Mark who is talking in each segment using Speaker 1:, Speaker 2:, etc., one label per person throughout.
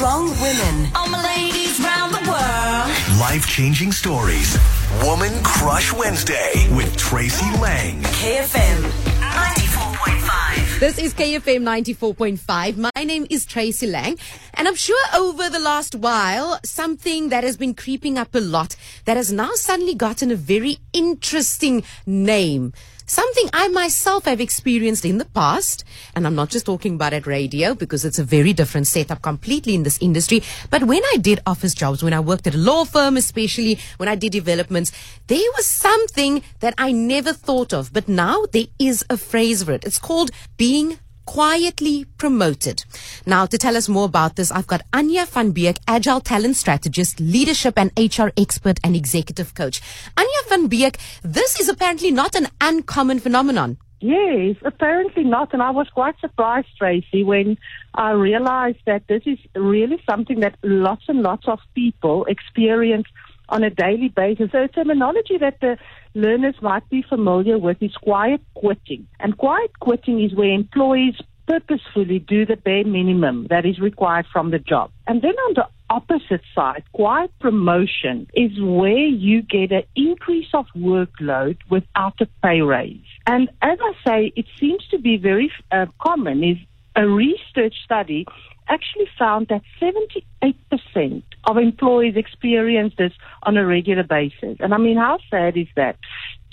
Speaker 1: Strong women.
Speaker 2: All my ladies round the world.
Speaker 3: Life changing stories. Woman Crush Wednesday with Tracy Lang.
Speaker 1: KFM 94.5.
Speaker 4: This is KFM 94.5. My name is Tracy Lang, and I'm sure over the last while, something that has been creeping up a lot that has now suddenly gotten a very interesting name. Something I myself have experienced in the past, and I'm not just talking about at radio because it's a very different setup completely in this industry. But when I did office jobs, when I worked at a law firm, especially when I did developments, there was something that I never thought of. But now there is a phrase for it. It's called being quietly promoted. Now, to tell us more about this, I've got Anya van Beek, Agile Talent Strategist, Leadership and HR Expert and Executive Coach. Anya van Beek, this is apparently not an uncommon phenomenon.
Speaker 5: Yes, apparently not. And I was quite surprised, Tracy, when I realized that this is really something that lots and lots of people experience on a daily basis. So terminology that the learners might be familiar with is quiet quitting. And quiet quitting is where employees purposefully do the bare minimum that is required from the job. And then on the opposite side, quiet promotion is where you get an increase of workload without a pay raise. And as I say, it seems to be very uh, common is a research study actually found that 78% of employees experience this on a regular basis. And I mean, how sad is that?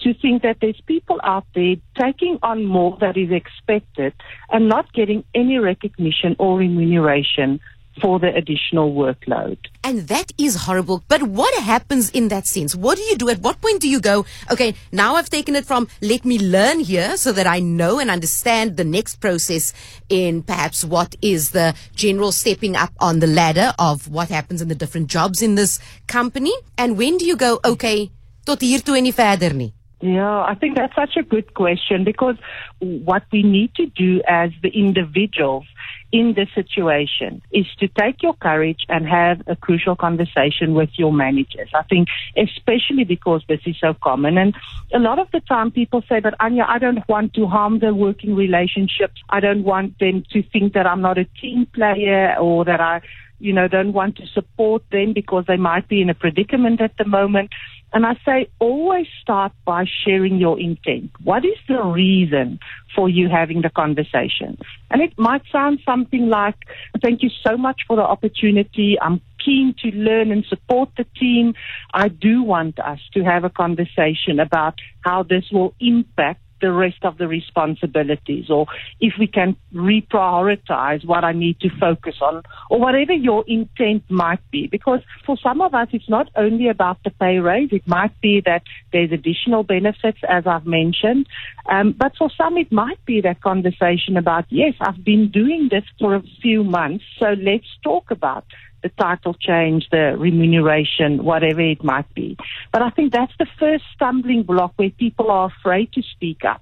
Speaker 5: To think that there's people out there taking on more that is expected and not getting any recognition or remuneration for the additional workload.
Speaker 4: And that is horrible. But what happens in that sense? What do you do? At what point do you go, okay, now I've taken it from let me learn here so that I know and understand the next process in perhaps what is the general stepping up on the ladder of what happens in the different jobs in this company? And when do you go, okay, tot hier toe nie verder nie?
Speaker 5: Yeah, I think that's such a good question because what we need to do as the individuals in this situation is to take your courage and have a crucial conversation with your managers. I think especially because this is so common and a lot of the time people say that Anya, I don't want to harm the working relationship. I don't want them to think that I'm not a team player or that I you know, don't want to support them because they might be in a predicament at the moment. And I say always start by sharing your intent. What is the reason for you having the conversation? And it might sound something like, thank you so much for the opportunity. I'm keen to learn and support the team. I do want us to have a conversation about how this will impact the rest of the responsibilities or if we can reprioritize what I need to focus on or whatever your intent might be. Because for some of us, it's not only about the pay raise. It might be that there's additional benefits, as I've mentioned. Um, but for some, it might be that conversation about, yes, I've been doing this for a few months. So let's talk about the title change, the remuneration, whatever it might be. But I think that's the first stumbling block where people are afraid to speak up.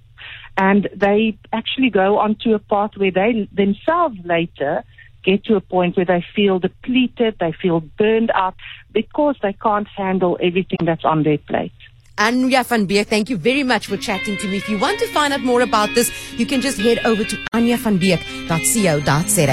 Speaker 5: And they actually go onto a path where they themselves later get to a point where they feel depleted, they feel burned out because they can't handle everything that's on their plate.
Speaker 4: Anya van Beek, thank you very much for chatting to me. If you want to find out more about this, you can just head over to anyavanbeek.co.za.